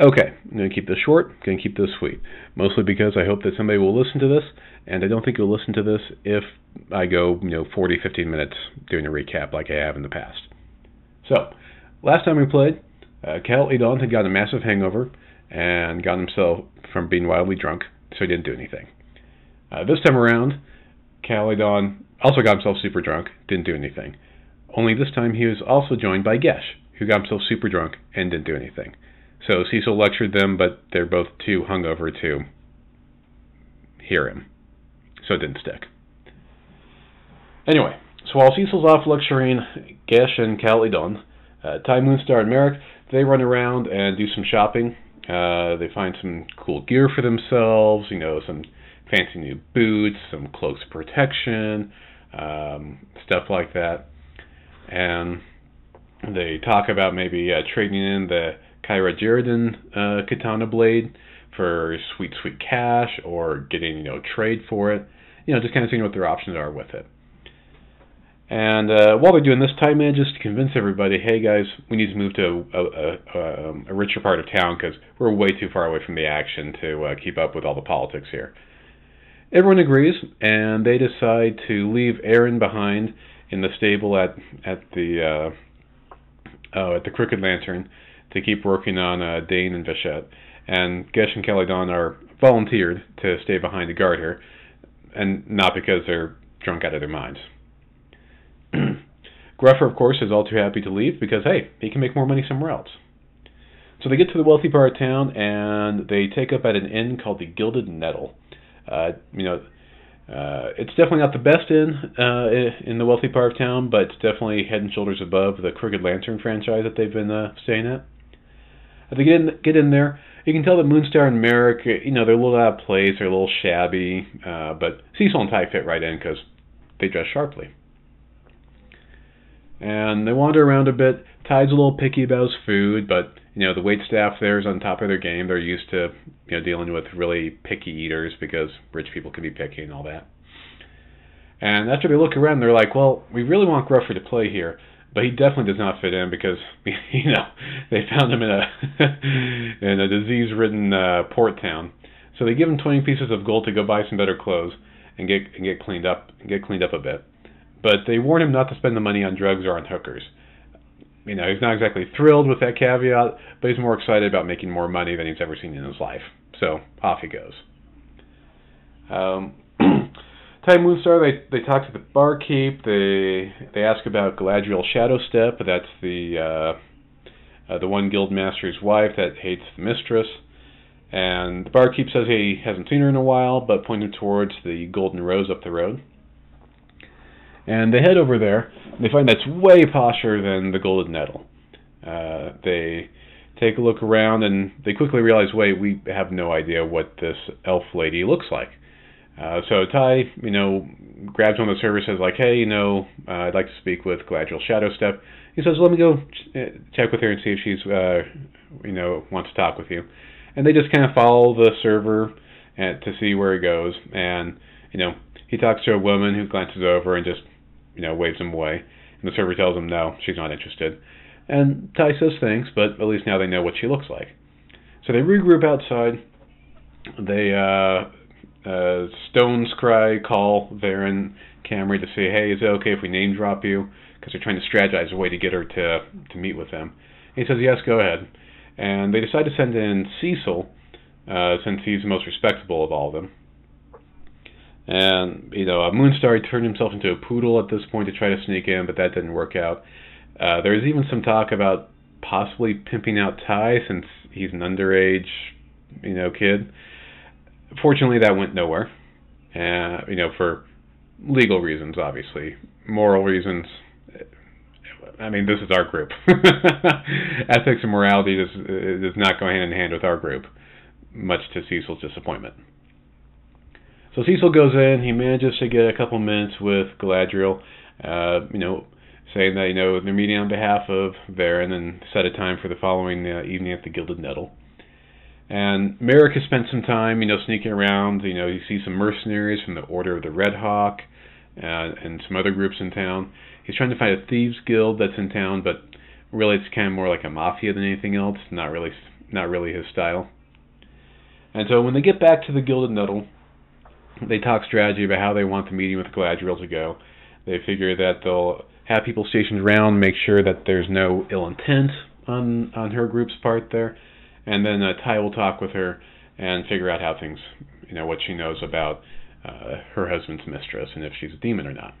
Okay, I'm going to keep this short, I'm going to keep this sweet. Mostly because I hope that somebody will listen to this, and I don't think you'll listen to this if I go, you know, 40, 15 minutes doing a recap like I have in the past. So, last time we played, uh, Cal Edon had got a massive hangover and got himself from being wildly drunk, so he didn't do anything. Uh, this time around, Cal Edon also got himself super drunk, didn't do anything. Only this time he was also joined by Gesh, who got himself super drunk and didn't do anything. So Cecil lectured them, but they're both too hungover to hear him. So it didn't stick. Anyway, so while Cecil's off lecturing Gesh and Calydon, uh, Ty Moonstar and Merrick, they run around and do some shopping. Uh, they find some cool gear for themselves, you know, some fancy new boots, some cloaks of protection, um, stuff like that. And they talk about maybe uh, trading in the Kyra Jeridan uh, katana blade for sweet, sweet cash or getting, you know, trade for it. You know, just kind of seeing what their options are with it. And uh, while they're doing this, Ty just to convince everybody, hey guys, we need to move to a, a, a, um, a richer part of town because we're way too far away from the action to uh, keep up with all the politics here. Everyone agrees, and they decide to leave Aaron behind in the stable at at the uh, oh, at the Crooked Lantern to keep working on uh, Dane and Vachette. And Gesh and Caledon are volunteered to stay behind to guard her, and not because they're drunk out of their minds. Gruffer, of course, is all too happy to leave because, hey, he can make more money somewhere else. So they get to the wealthy part of town and they take up at an inn called the Gilded Nettle. Uh, you know, uh, it's definitely not the best inn uh, in the wealthy part of town, but it's definitely head and shoulders above the Crooked Lantern franchise that they've been uh, staying at. As they get in, get in there, you can tell that Moonstar and Merrick, you know, they're a little out of place, they're a little shabby, uh, but Cecil and Ty fit right in because they dress sharply. And they wander around a bit. Ty's a little picky about his food, but you know the wait staff there is on top of their game. They're used to you know dealing with really picky eaters because rich people can be picky and all that. And after they look around, they're like, well, we really want Gruffer to play here, but he definitely does not fit in because you know they found him in a in a disease-ridden uh, port town. So they give him 20 pieces of gold to go buy some better clothes and get and get cleaned up and get cleaned up a bit but they warn him not to spend the money on drugs or on hookers. You know, he's not exactly thrilled with that caveat, but he's more excited about making more money than he's ever seen in his life. So off he goes. Um, Ty Moonstar, they they talk to the barkeep. They they ask about Galadriel Shadowstep. That's the uh, uh, the one guild master's wife that hates the mistress. And the barkeep says he hasn't seen her in a while, but pointed towards the Golden Rose up the road. And they head over there. And they find that's way posher than the Golden Nettle. Uh, they take a look around and they quickly realize, wait, we have no idea what this elf lady looks like. Uh, so Ty, you know, grabs one of the servers, says like, hey, you know, uh, I'd like to speak with Galadriel Shadowstep. He says, let me go ch- uh, check with her and see if she's, uh, you know, wants to talk with you. And they just kind of follow the server and, to see where he goes. And you know, he talks to a woman who glances over and just you know, waves him away. And the server tells him no, she's not interested. And Ty says thanks, but at least now they know what she looks like. So they regroup outside. They uh, uh, Stones cry, call Varen Camry to say, hey, is it okay if we name drop you? Because they're trying to strategize a way to get her to to meet with them. And he says, yes, go ahead. And they decide to send in Cecil, uh, since he's the most respectable of all of them. And you know, Moonstar turned himself into a poodle at this point to try to sneak in, but that didn't work out. Uh, there was even some talk about possibly pimping out Ty since he's an underage, you know, kid. Fortunately, that went nowhere. Uh, you know, for legal reasons, obviously, moral reasons. I mean, this is our group. Ethics and morality does does not go hand in hand with our group, much to Cecil's disappointment. So Cecil goes in. He manages to get a couple minutes with Galadriel. Uh, you know, saying that you know they're meeting on behalf of Varen and set a time for the following uh, evening at the Gilded Nettle. And Merrick has spent some time, you know, sneaking around. You know, he sees some mercenaries from the Order of the Red Hawk uh, and some other groups in town. He's trying to find a thieves guild that's in town, but really it's kind of more like a mafia than anything else. Not really, not really his style. And so when they get back to the Gilded Nettle, they talk strategy about how they want the meeting with Galadriel to go. They figure that they'll have people stationed around, make sure that there's no ill intent on on her group's part there, and then uh, Ty will talk with her and figure out how things, you know, what she knows about uh, her husband's mistress and if she's a demon or not.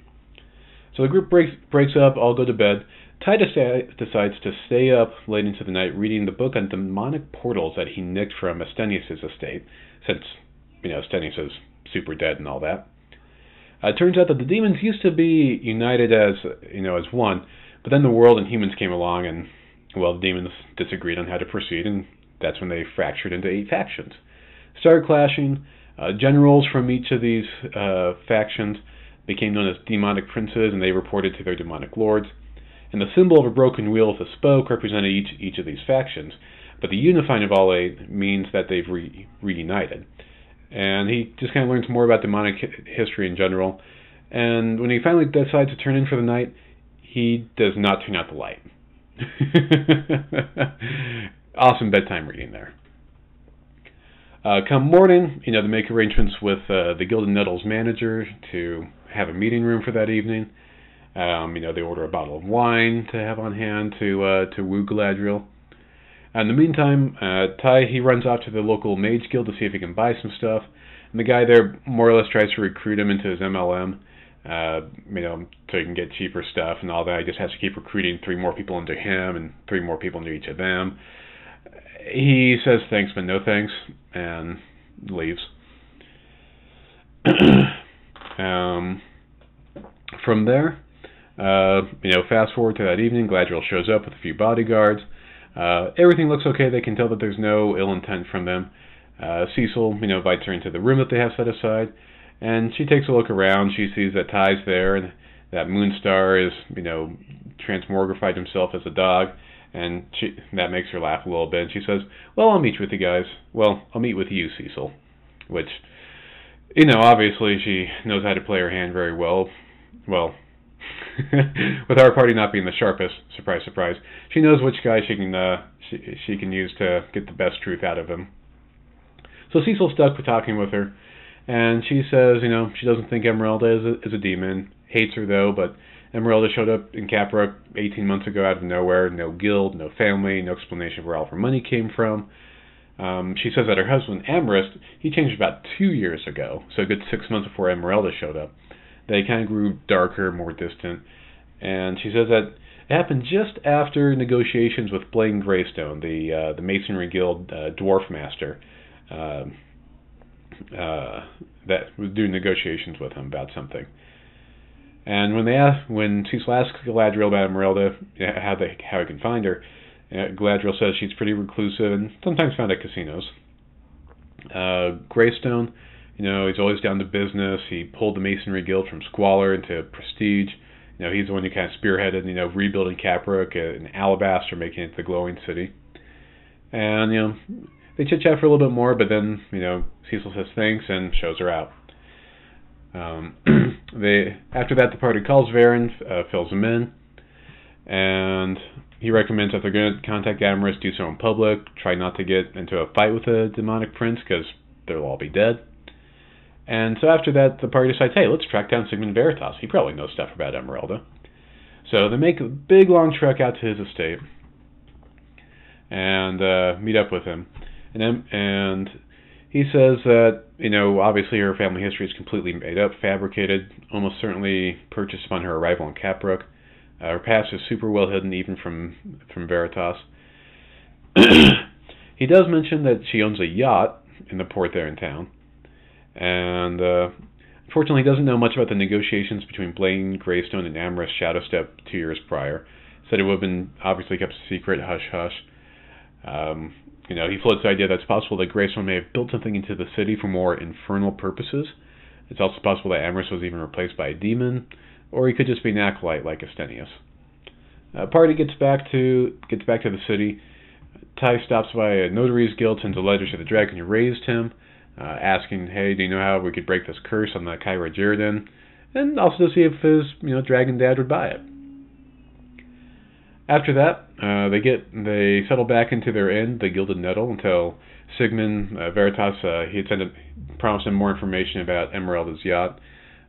So the group breaks breaks up, all go to bed. Ty decides to stay up late into the night reading the book on demonic portals that he nicked from Astenias' estate, since you know Astenius is super dead and all that. Uh, it turns out that the demons used to be united as you know as one, but then the world and humans came along, and well, the demons disagreed on how to proceed, and that's when they fractured into eight factions. Started clashing. Uh, generals from each of these uh, factions became known as demonic princes, and they reported to their demonic lords. And the symbol of a broken wheel with a spoke represented each each of these factions. But the unifying of all eight means that they've re- reunited and he just kind of learns more about demonic history in general. And when he finally decides to turn in for the night, he does not turn out the light. awesome bedtime reading there. Uh, come morning, you know, they make arrangements with uh, the Gilded Nettles manager to have a meeting room for that evening. Um, you know, they order a bottle of wine to have on hand to uh, to woo Galadriel. In the meantime, uh, Ty he runs off to the local mage guild to see if he can buy some stuff, and the guy there more or less tries to recruit him into his MLM, uh, you know, so he can get cheaper stuff and all that. He just has to keep recruiting three more people into him and three more people into each of them. He says thanks but no thanks and leaves. um, from there, uh, you know, fast forward to that evening, Galadriel shows up with a few bodyguards. Uh, everything looks okay. They can tell that there's no ill intent from them. Uh, Cecil, you know, invites her into the room that they have set aside, and she takes a look around. She sees that Ty's there, and that Moonstar is, you know, transmogrified himself as a dog, and she that makes her laugh a little bit. And she says, "Well, I'll meet with you guys. Well, I'll meet with you, Cecil," which, you know, obviously she knows how to play her hand very well. Well, with our party not being the sharpest, surprise, surprise, she knows which guy she can uh, she she can use to get the best truth out of him. So Cecil's stuck with talking with her, and she says, you know, she doesn't think Emeralda is a, is a demon, hates her though, but Emeralda showed up in Capra 18 months ago out of nowhere, no guild, no family, no explanation of where all her money came from. Um, she says that her husband, Amherst, he changed about two years ago, so a good six months before Emeralda showed up. They kind of grew darker, more distant. And she says that it happened just after negotiations with Blaine Greystone, the uh, the Masonry Guild uh, dwarf master, uh, uh, that was doing negotiations with him about something. And when they ask, when Cecil asks Galadriel about Emeralda, how they how he can find her, Galadriel says she's pretty reclusive and sometimes found at casinos. Uh, Greystone you know, he's always down to business. He pulled the Masonry Guild from squalor into prestige. You know, he's the one who kind of spearheaded, you know, rebuilding Caprook and Alabaster, making it the glowing city. And, you know, they chit chat for a little bit more, but then, you know, Cecil says thanks and shows her out. Um, they after that, the party calls Verin, uh, fills him in, and he recommends that they're going to contact Amorous, do so in public, try not to get into a fight with a demonic prince because they'll all be dead. And so after that, the party decides, hey, let's track down Sigmund Veritas. He probably knows stuff about Emeralda. So they make a big long trek out to his estate and uh, meet up with him. And and he says that you know obviously her family history is completely made up, fabricated, almost certainly purchased upon her arrival in Caprook. Uh, her past is super well hidden even from from Veritas. he does mention that she owns a yacht in the port there in town and uh, unfortunately, he doesn't know much about the negotiations between Blaine Greystone and Amorous Shadowstep two years prior. Said it would have been obviously kept secret, hush hush. Um, you know, he floats the idea that it's possible that Greystone may have built something into the city for more infernal purposes. It's also possible that Amorous was even replaced by a demon, or he could just be an acolyte like Astenius. Uh, party gets back to gets back to the city. Ty stops by a notary's guild, sends a letter to the dragon who raised him uh, asking, "Hey, do you know how we could break this curse on the Kyra Jirdan?" And also to see if his, you know, dragon dad would buy it. After that, uh, they get they settle back into their inn, the Gilded Nettle, until Sigmund uh, Veritas uh, he had sent a, promised him more information about Emeralda's yacht.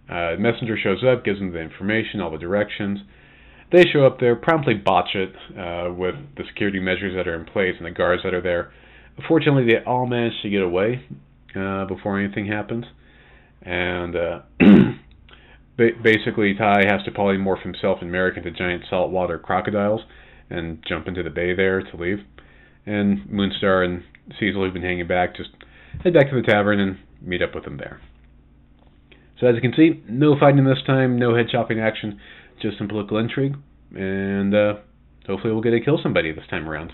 Uh, messenger shows up, gives them the information, all the directions. They show up there, promptly botch it uh, with the security measures that are in place and the guards that are there. Fortunately, they all manage to get away uh, before anything happens, and uh, basically Ty has to polymorph himself and Merrick into giant saltwater crocodiles and jump into the bay there to leave. And Moonstar and Cecil, who've been hanging back, just head back to the tavern and meet up with them there. So as you can see, no fighting this time, no head chopping action, just some political intrigue, and uh, hopefully we'll get to kill somebody this time around.